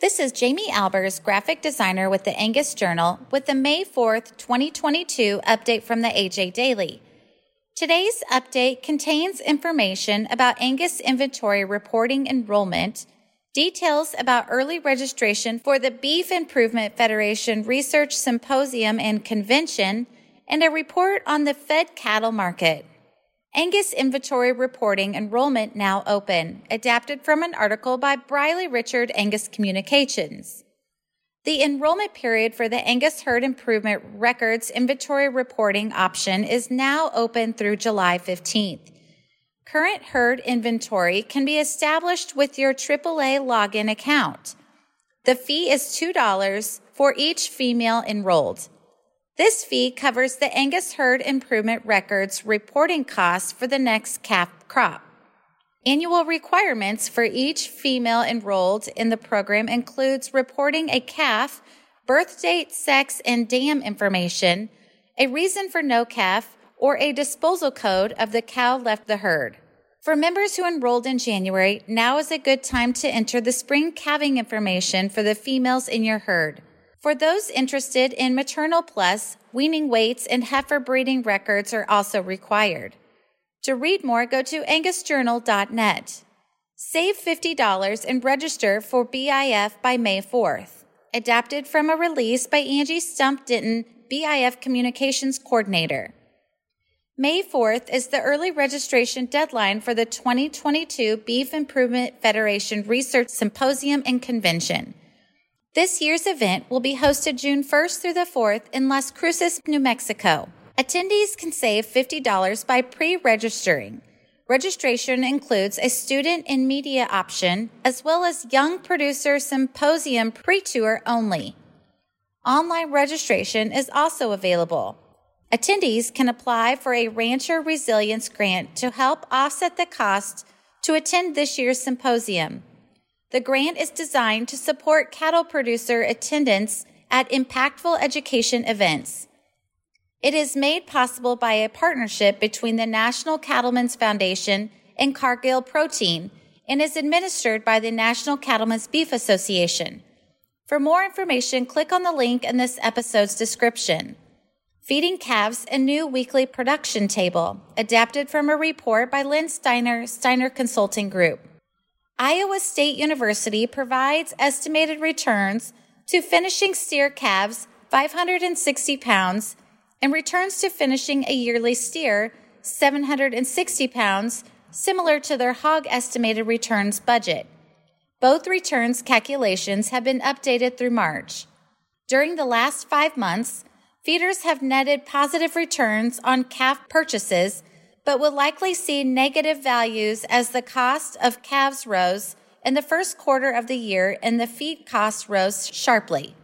This is Jamie Albers, graphic designer with the Angus Journal, with the May 4th, 2022 update from the AJ Daily. Today's update contains information about Angus inventory reporting enrollment, details about early registration for the Beef Improvement Federation Research Symposium and Convention, and a report on the fed cattle market. Angus Inventory Reporting Enrollment Now Open, adapted from an article by Briley Richard Angus Communications. The enrollment period for the Angus Herd Improvement Records Inventory Reporting option is now open through July 15th. Current herd inventory can be established with your AAA login account. The fee is $2 for each female enrolled. This fee covers the Angus Herd Improvement Records reporting costs for the next calf crop. Annual requirements for each female enrolled in the program includes reporting a calf, birth date, sex, and dam information, a reason for no calf, or a disposal code of the cow left the herd. For members who enrolled in January, now is a good time to enter the spring calving information for the females in your herd. For those interested in maternal plus, weaning weights and heifer breeding records are also required. To read more, go to angusjournal.net. Save $50 and register for BIF by May 4th. Adapted from a release by Angie Stump Denton, BIF Communications Coordinator. May 4th is the early registration deadline for the 2022 Beef Improvement Federation Research Symposium and Convention. This year's event will be hosted June 1st through the 4th in Las Cruces, New Mexico. Attendees can save $50 by pre-registering. Registration includes a student and media option, as well as Young Producer Symposium pre-tour only. Online registration is also available. Attendees can apply for a Rancher Resilience Grant to help offset the cost to attend this year's symposium. The grant is designed to support cattle producer attendance at impactful education events. It is made possible by a partnership between the National Cattlemen's Foundation and Cargill Protein and is administered by the National Cattlemen's Beef Association. For more information, click on the link in this episode's description. Feeding Calves, a new weekly production table, adapted from a report by Len Steiner, Steiner Consulting Group. Iowa State University provides estimated returns to finishing steer calves 560 pounds and returns to finishing a yearly steer 760 pounds, similar to their hog estimated returns budget. Both returns calculations have been updated through March. During the last five months, feeders have netted positive returns on calf purchases but will likely see negative values as the cost of calves rose in the first quarter of the year and the feed cost rose sharply.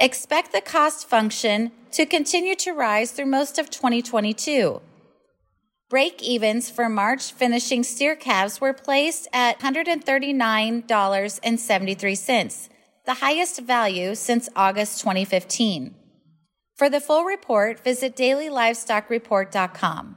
Expect the cost function to continue to rise through most of 2022. Break evens for March finishing steer calves were placed at $139.73, the highest value since August 2015. For the full report, visit dailylivestockreport.com.